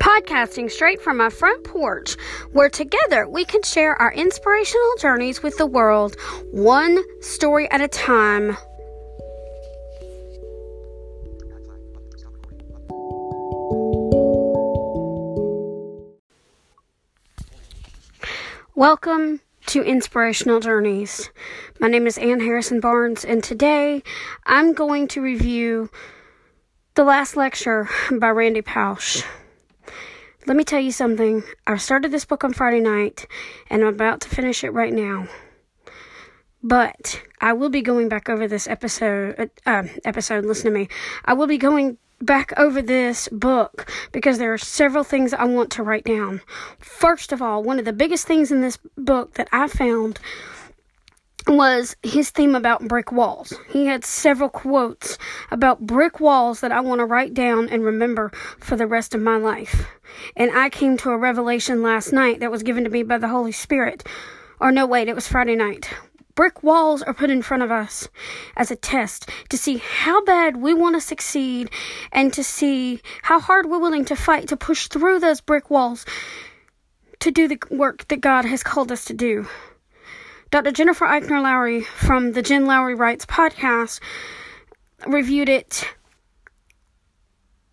podcasting straight from my front porch, where together we can share our inspirational journeys with the world, one story at a time. Welcome to Inspirational Journeys. My name is Ann Harrison Barnes, and today I'm going to review the last lecture by Randy Pausch. Let me tell you something. I started this book on Friday night, and I'm about to finish it right now. But I will be going back over this episode. Uh, episode. Listen to me. I will be going back over this book because there are several things I want to write down. First of all, one of the biggest things in this book that I found was his theme about brick walls. He had several quotes about brick walls that I want to write down and remember for the rest of my life. And I came to a revelation last night that was given to me by the Holy Spirit. Or no, wait, it was Friday night Brick walls are put in front of us as a test to see how bad we want to succeed and to see how hard we're willing to fight to push through those brick walls to do the work that God has called us to do. Dr. Jennifer Eichner Lowry from the Jen Lowry Writes podcast reviewed it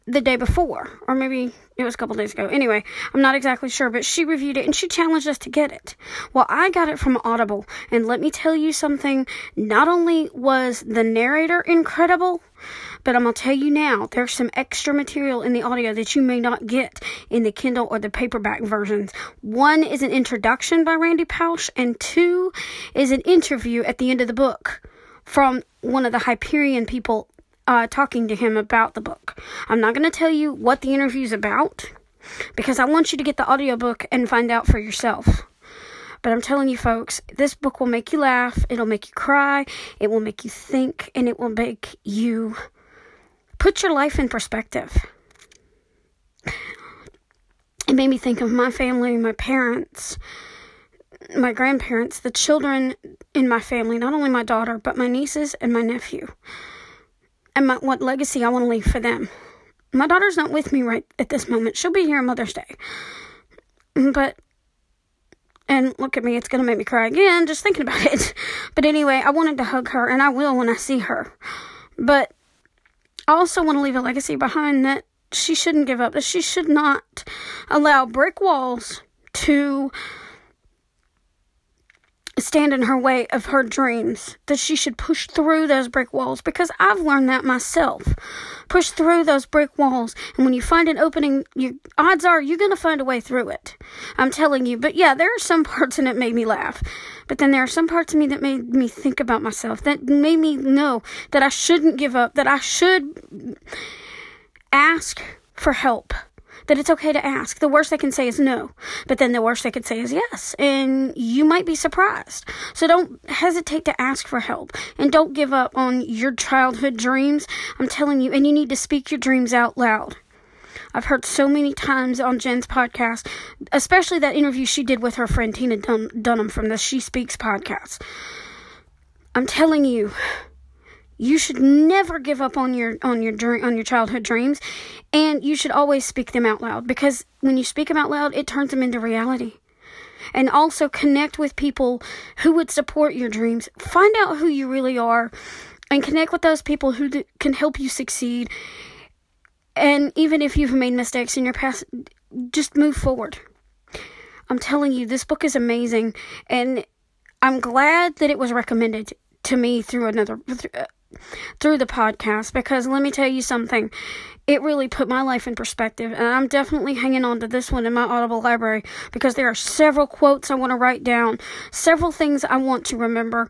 the day before, or maybe it was a couple days ago. Anyway, I'm not exactly sure, but she reviewed it and she challenged us to get it. Well, I got it from Audible, and let me tell you something. Not only was the narrator incredible, but I'm gonna tell you now, there's some extra material in the audio that you may not get in the Kindle or the paperback versions. One is an introduction by Randy Pausch, and two is an interview at the end of the book from one of the Hyperion people uh, talking to him about the book. I'm not going to tell you what the interview's about because I want you to get the audiobook and find out for yourself. But I'm telling you, folks, this book will make you laugh, it'll make you cry, it will make you think, and it will make you put your life in perspective. It made me think of my family, my parents, my grandparents, the children in my family, not only my daughter, but my nieces and my nephew and my, what legacy I want to leave for them. My daughter's not with me right at this moment. She'll be here on Mother's Day. But, and look at me, it's going to make me cry again just thinking about it. But anyway, I wanted to hug her, and I will when I see her. But I also want to leave a legacy behind that she shouldn't give up, that she should not allow brick walls to stand in her way of her dreams, that she should push through those brick walls because I've learned that myself. Push through those brick walls, and when you find an opening, you odds are you're going to find a way through it. I'm telling you. But yeah, there are some parts in it made me laugh. But then there are some parts of me that made me think about myself, that made me know that I shouldn't give up, that I should ask for help that it's okay to ask. The worst they can say is no, but then the worst they could say is yes, and you might be surprised. So don't hesitate to ask for help and don't give up on your childhood dreams. I'm telling you, and you need to speak your dreams out loud. I've heard so many times on Jen's podcast, especially that interview she did with her friend Tina Dun- Dunham from the She Speaks podcast. I'm telling you, you should never give up on your on your dream on your childhood dreams, and you should always speak them out loud because when you speak them out loud, it turns them into reality. And also connect with people who would support your dreams. Find out who you really are, and connect with those people who can help you succeed. And even if you've made mistakes in your past, just move forward. I'm telling you, this book is amazing, and I'm glad that it was recommended to me through another through the podcast because let me tell you something. It really put my life in perspective, and I'm definitely hanging on to this one in my Audible library because there are several quotes I want to write down, several things I want to remember.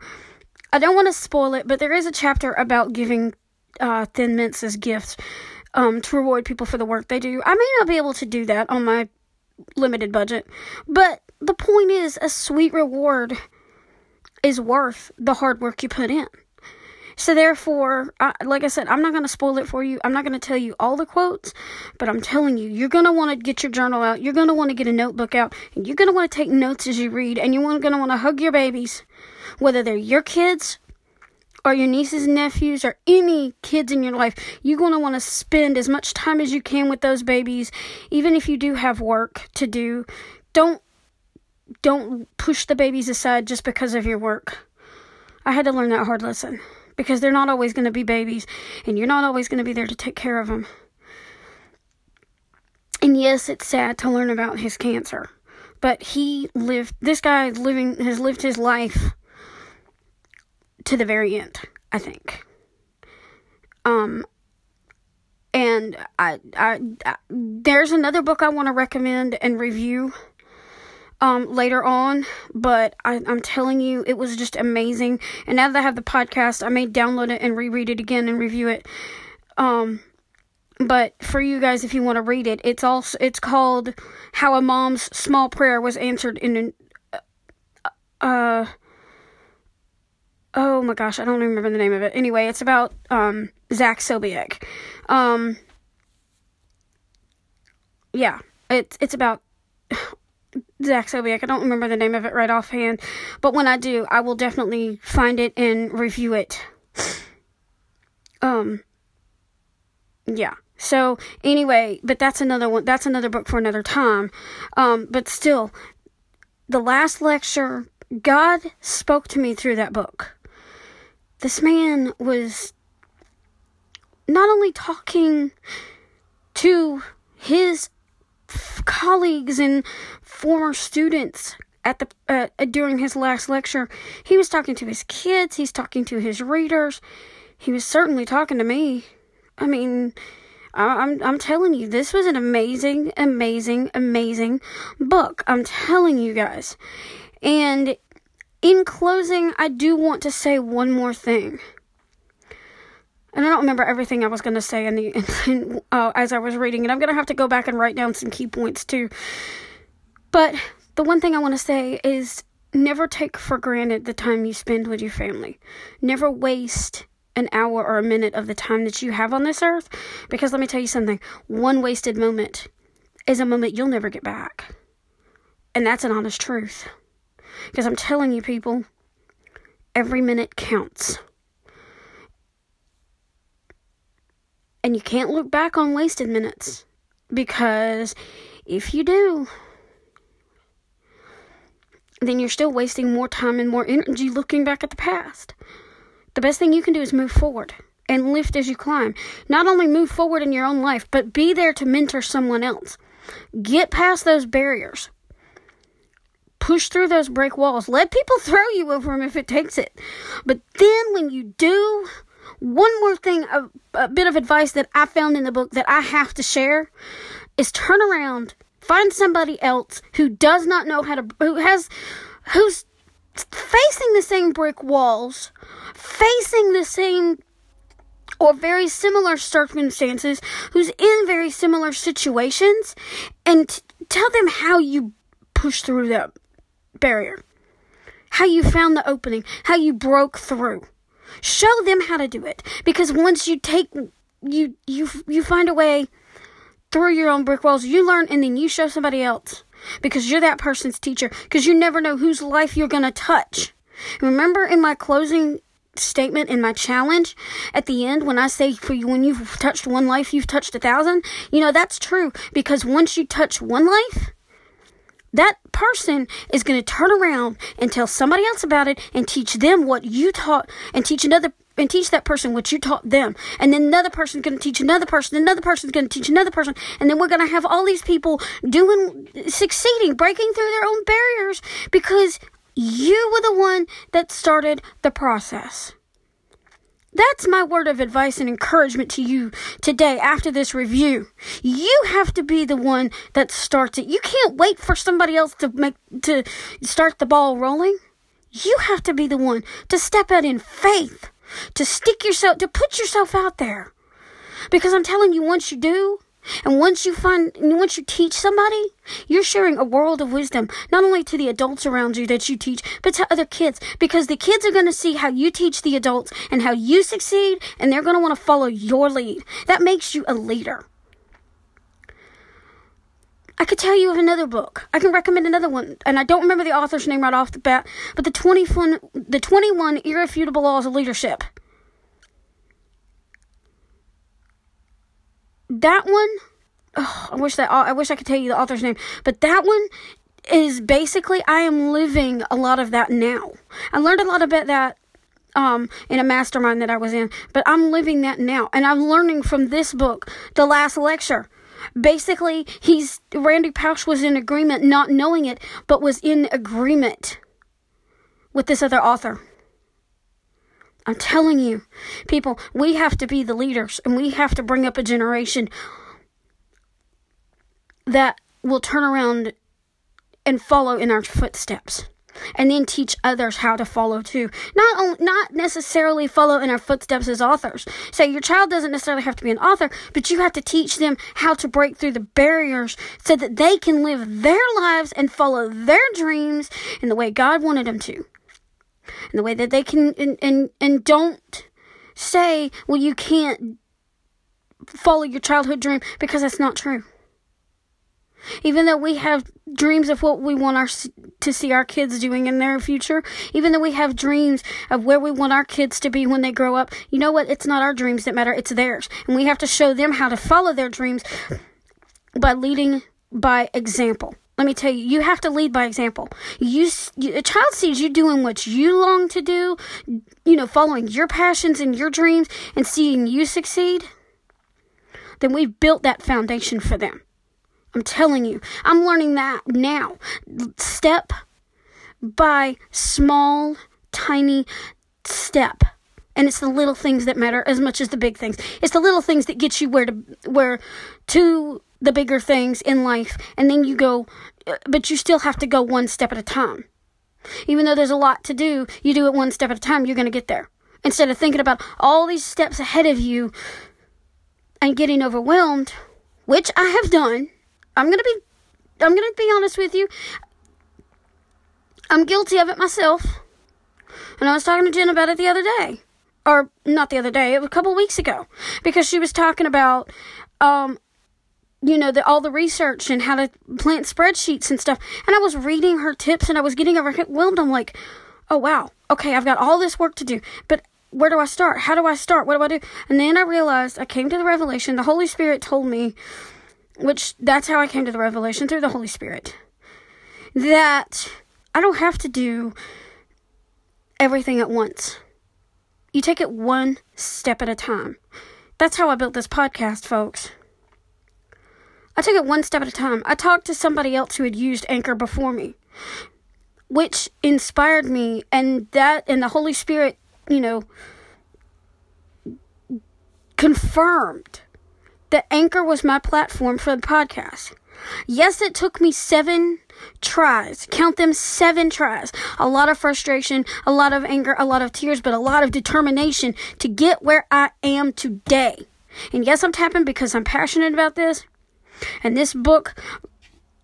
I don't want to spoil it, but there is a chapter about giving uh, Thin Mints as gifts um, to reward people for the work they do. I may not be able to do that on my limited budget, but the point is, a sweet reward is worth the hard work you put in. So therefore, I, like I said, I'm not going to spoil it for you. I'm not going to tell you all the quotes, but I'm telling you, you're going to want to get your journal out. You're going to want to get a notebook out, and you're going to want to take notes as you read, and you're going to want to hug your babies, whether they're your kids or your nieces and nephews or any kids in your life, you're going to want to spend as much time as you can with those babies, even if you do have work to do. Don't don't push the babies aside just because of your work. I had to learn that hard lesson because they're not always going to be babies and you're not always going to be there to take care of them. And yes, it's sad to learn about his cancer, but he lived this guy living has lived his life to the very end, I think. Um, and I, I, I there's another book I want to recommend and review um, later on, but I, am telling you, it was just amazing. And now that I have the podcast, I may download it and reread it again and review it. Um, but for you guys, if you want to read it, it's also it's called "How a Mom's Small Prayer Was Answered in an uh, uh oh my gosh, I don't remember the name of it. Anyway, it's about um, Zach Sobiech. Um, yeah, it's it's about Zach Sobiech. I don't remember the name of it right offhand, but when I do, I will definitely find it and review it. Um, yeah. So anyway, but that's another one. That's another book for another time. Um, but still, the last lecture, God spoke to me through that book this man was not only talking to his f- colleagues and former students at the uh, during his last lecture, he was talking to his kids, he's talking to his readers. He was certainly talking to me. I mean, I'm I'm telling you, this was an amazing, amazing, amazing book. I'm telling you guys. And in closing, I do want to say one more thing. And I don't remember everything I was going to say in the in, uh, as I was reading it. I'm going to have to go back and write down some key points too. But the one thing I want to say is never take for granted the time you spend with your family. Never waste an hour or a minute of the time that you have on this earth because let me tell you something. One wasted moment is a moment you'll never get back. And that's an honest truth. Because I'm telling you, people, every minute counts. And you can't look back on wasted minutes. Because if you do, then you're still wasting more time and more energy looking back at the past. The best thing you can do is move forward and lift as you climb. Not only move forward in your own life, but be there to mentor someone else. Get past those barriers push through those brick walls. Let people throw you over them if it takes it. But then when you do, one more thing, a, a bit of advice that I found in the book that I have to share is turn around, find somebody else who does not know how to, who has, who's facing the same brick walls, facing the same or very similar circumstances, who's in very similar situations, and t- tell them how you push through them barrier, how you found the opening, how you broke through. Show them how to do it. Because once you take you you you find a way through your own brick walls, you learn and then you show somebody else. Because you're that person's teacher. Because you never know whose life you're going to touch. Remember in my closing statement in my challenge at the end when I say for you when you've touched one life you've touched a thousand? You know that's true. Because once you touch one life that person is going to turn around and tell somebody else about it and teach them what you taught and teach another and teach that person what you taught them. And then another person's going to teach another person, another person's going to teach another person, and then we're going to have all these people doing succeeding, breaking through their own barriers because you were the one that started the process. That's my word of advice and encouragement to you today after this review. You have to be the one that starts it. You can't wait for somebody else to make to start the ball rolling. You have to be the one to step out in faith, to stick yourself, to put yourself out there. Because I'm telling you, once you do, and once you find, once you teach somebody, you're sharing a world of wisdom, not only to the adults around you that you teach, but to other kids. Because the kids are going to see how you teach the adults and how you succeed, and they're going to want to follow your lead. That makes you a leader. I could tell you of another book. I can recommend another one, and I don't remember the author's name right off the bat, but the 21, the 21 Irrefutable Laws of Leadership. That one, oh, I wish that I wish I could tell you the author's name, but that one is basically I am living a lot of that now. I learned a lot about that um, in a mastermind that I was in, but I'm living that now, and I'm learning from this book, The Last Lecture. Basically, he's Randy Pausch was in agreement, not knowing it, but was in agreement with this other author. I'm telling you, people, we have to be the leaders and we have to bring up a generation that will turn around and follow in our footsteps and then teach others how to follow too. Not only, not necessarily follow in our footsteps as authors. So your child doesn't necessarily have to be an author, but you have to teach them how to break through the barriers so that they can live their lives and follow their dreams in the way God wanted them to and the way that they can and and, and don't say, well, you can't follow your childhood dream because that's not true. Even though we have dreams of what we want our to see our kids doing in their future, even though we have dreams of where we want our kids to be when they grow up, you know what? It's not our dreams that matter, it's theirs. And we have to show them how to follow their dreams by leading by example. Let me tell you, you have to lead by example. You, you, a child sees you doing what you long to do, you know, following your passions and your dreams and seeing you succeed. Then we've built that foundation for them. I'm telling you, I'm learning that now. Step by small, tiny step. And it's the little things that matter as much as the big things. It's the little things that get you where to where to the bigger things in life, and then you go, uh, but you still have to go one step at a time. Even though there's a lot to do, you do it one step at a time, you're going to get there. Instead of thinking about all these steps ahead of you and getting overwhelmed, which I have done. I'm going to be I'm going to be honest with you. I'm guilty of it myself. And I was talking to Jen about it the other day. Or not the other day, it was a couple weeks ago. Because she was talking about um you know, the, all the research and how to plant spreadsheets and stuff. And I was reading her tips and I was getting overwhelmed. I'm like, oh, wow. Okay, I've got all this work to do. But where do I start? How do I start? What do I do? And then I realized I came to the revelation. The Holy Spirit told me, which that's how I came to the revelation through the Holy Spirit, that I don't have to do everything at once. You take it one step at a time. That's how I built this podcast, folks. I took it one step at a time. I talked to somebody else who had used Anchor before me, which inspired me, and that and the Holy Spirit, you know, confirmed that Anchor was my platform for the podcast. Yes, it took me seven tries. Count them seven tries. A lot of frustration, a lot of anger, a lot of tears, but a lot of determination to get where I am today. And yes, I'm tapping because I'm passionate about this. And this book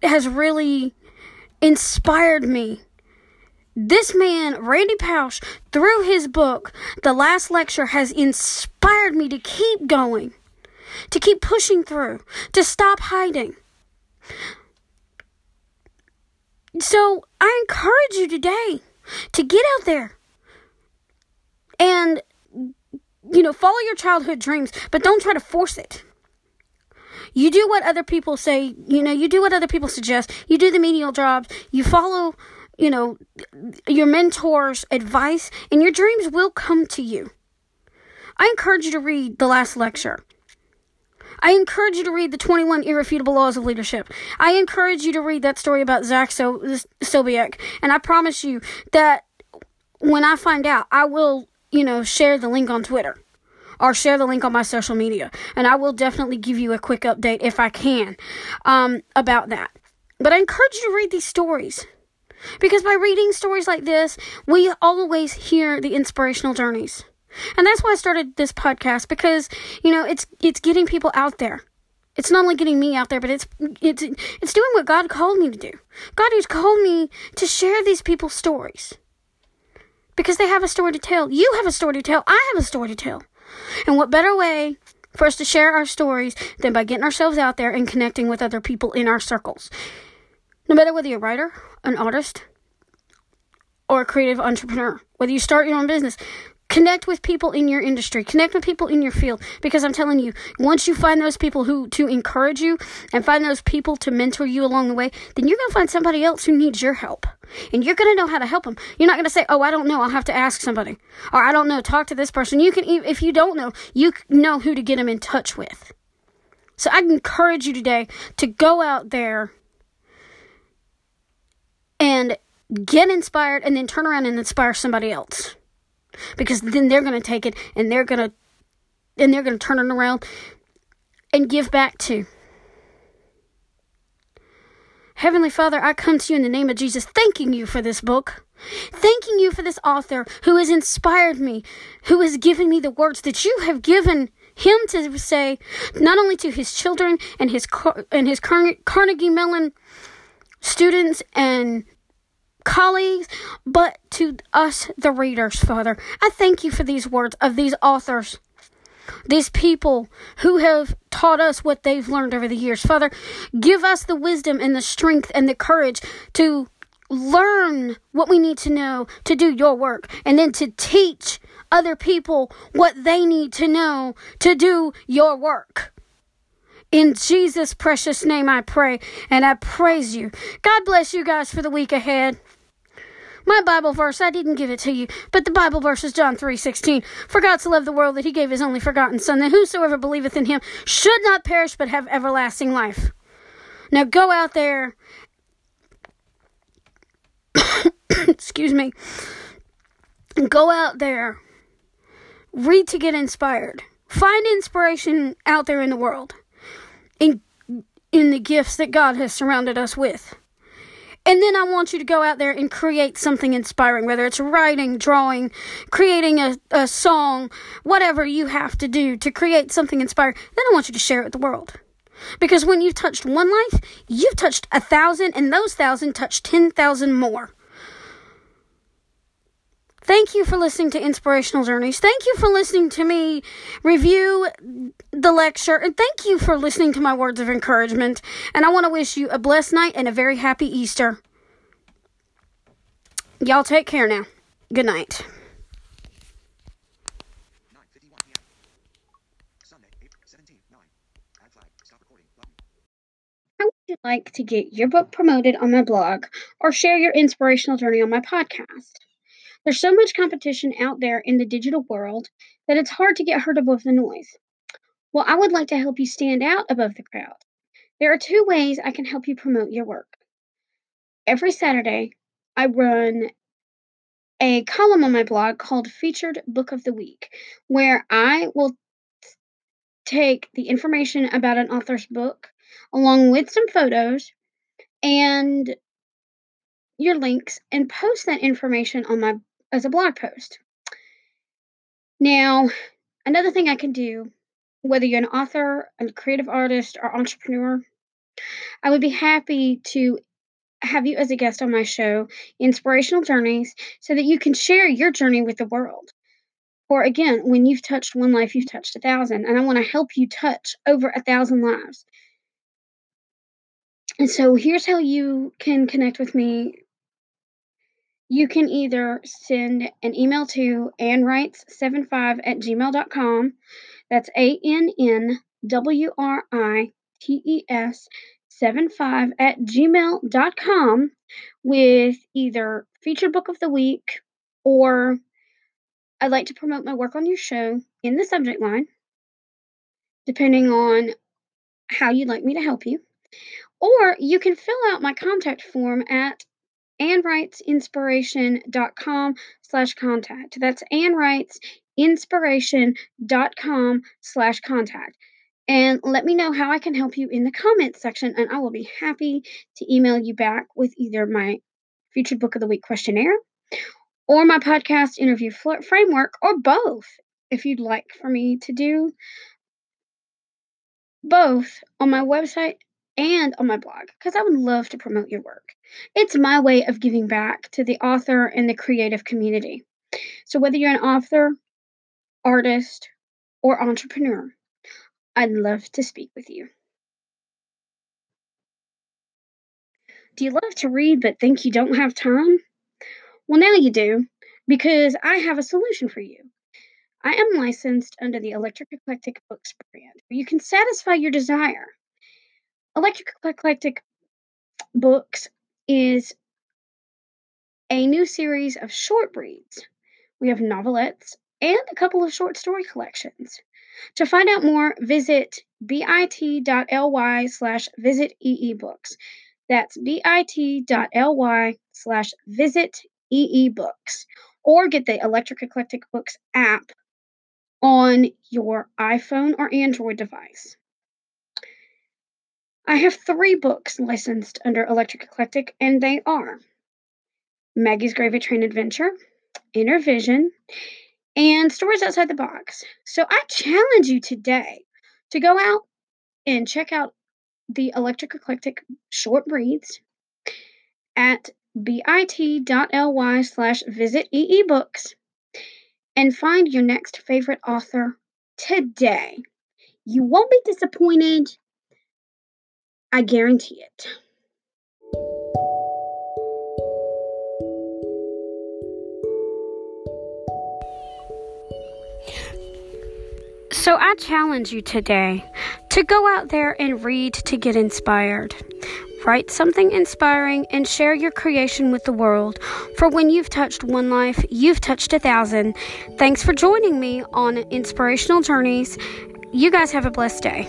has really inspired me. This man, Randy Pausch, through his book, The Last Lecture, has inspired me to keep going, to keep pushing through, to stop hiding. So I encourage you today to get out there and, you know, follow your childhood dreams, but don't try to force it. You do what other people say, you know, you do what other people suggest. You do the menial jobs. You follow, you know, your mentor's advice, and your dreams will come to you. I encourage you to read the last lecture. I encourage you to read the 21 Irrefutable Laws of Leadership. I encourage you to read that story about Zach so- Sobiech. And I promise you that when I find out, I will, you know, share the link on Twitter or share the link on my social media. And I will definitely give you a quick update if I can um, about that. But I encourage you to read these stories. Because by reading stories like this, we always hear the inspirational journeys. And that's why I started this podcast because, you know, it's it's getting people out there. It's not only getting me out there, but it's it's it's doing what God called me to do. God has called me to share these people's stories. Because they have a story to tell. You have a story to tell. I have a story to tell. And what better way for us to share our stories than by getting ourselves out there and connecting with other people in our circles? No matter whether you're a writer, an artist, or a creative entrepreneur, whether you start your own business, Connect with people in your industry. Connect with people in your field. Because I'm telling you, once you find those people who to encourage you and find those people to mentor you along the way, then you're going to find somebody else who needs your help. And you're going to know how to help them. You're not going to say, oh, I don't know. I'll have to ask somebody. Or I don't know. Talk to this person. You can, if you don't know, you know who to get them in touch with. So I encourage you today to go out there and get inspired and then turn around and inspire somebody else. Because then they're going to take it and they're going to and they're going to turn it around and give back to. Heavenly Father, I come to you in the name of Jesus, thanking you for this book. Thanking you for this author who has inspired me, who has given me the words that you have given him to say, not only to his children and his and his Carnegie Mellon students and colleagues, but to us, the readers, Father. I thank you for these words of these authors, these people who have taught us what they've learned over the years. Father, give us the wisdom and the strength and the courage to learn what we need to know to do your work and then to teach other people what they need to know to do your work. In Jesus' precious name, I pray and I praise you. God bless you guys for the week ahead. My Bible verse, I didn't give it to you, but the Bible verse is John 3:16. For God so loved the world that he gave his only forgotten son that whosoever believeth in him should not perish but have everlasting life. Now go out there excuse me. Go out there. Read to get inspired. Find inspiration out there in the world. In in the gifts that God has surrounded us with. And then I want you to go out there and create something inspiring, whether it's writing, drawing, creating a, a song, whatever you have to do to create something inspiring. Then I want you to share it with the world. Because when you've touched one life, you've touched a thousand, and those thousand touch ten thousand more. Thank you for listening to Inspirational Journeys. Thank you for listening to me review the lecture. And thank you for listening to my words of encouragement. And I want to wish you a blessed night and a very happy Easter. Y'all take care now. Good night. How would you like to get your book promoted on my blog or share your inspirational journey on my podcast? There's so much competition out there in the digital world that it's hard to get heard above the noise. Well, I would like to help you stand out above the crowd. There are two ways I can help you promote your work. Every Saturday, I run a column on my blog called Featured Book of the Week, where I will take the information about an author's book along with some photos and your links and post that information on my as a blog post. Now, another thing I can do, whether you're an author, a creative artist, or entrepreneur, I would be happy to have you as a guest on my show, Inspirational Journeys, so that you can share your journey with the world. Or again, when you've touched one life, you've touched a thousand, and I want to help you touch over a thousand lives. And so here's how you can connect with me you can either send an email to annwrites75 at gmail.com. That's A N N W R I T E S 75 at gmail.com with either featured book of the week or I'd like to promote my work on your show in the subject line, depending on how you'd like me to help you. Or you can fill out my contact form at annwritesinspiration.com slash contact. That's annwritesinspiration.com slash contact. And let me know how I can help you in the comments section, and I will be happy to email you back with either my featured book of the week questionnaire or my podcast interview framework or both if you'd like for me to do both on my website and on my blog because I would love to promote your work. It's my way of giving back to the author and the creative community. So, whether you're an author, artist, or entrepreneur, I'd love to speak with you. Do you love to read but think you don't have time? Well, now you do, because I have a solution for you. I am licensed under the Electric Eclectic Books brand. Where you can satisfy your desire. Electric Eclectic Books is a new series of short reads. We have novelettes and a couple of short story collections. To find out more, visit bit.ly slash visit eebooks. That's bit.ly slash visit eebooks. Or get the Electric Eclectic Books app on your iPhone or Android device. I have three books licensed under Electric Eclectic, and they are Maggie's Gravy Train Adventure, Inner Vision, and Stories Outside the Box. So I challenge you today to go out and check out the Electric Eclectic short reads at bit.ly slash visit eebooks and find your next favorite author today. You won't be disappointed. I guarantee it. So I challenge you today to go out there and read to get inspired. Write something inspiring and share your creation with the world. For when you've touched one life, you've touched a thousand. Thanks for joining me on Inspirational Journeys. You guys have a blessed day.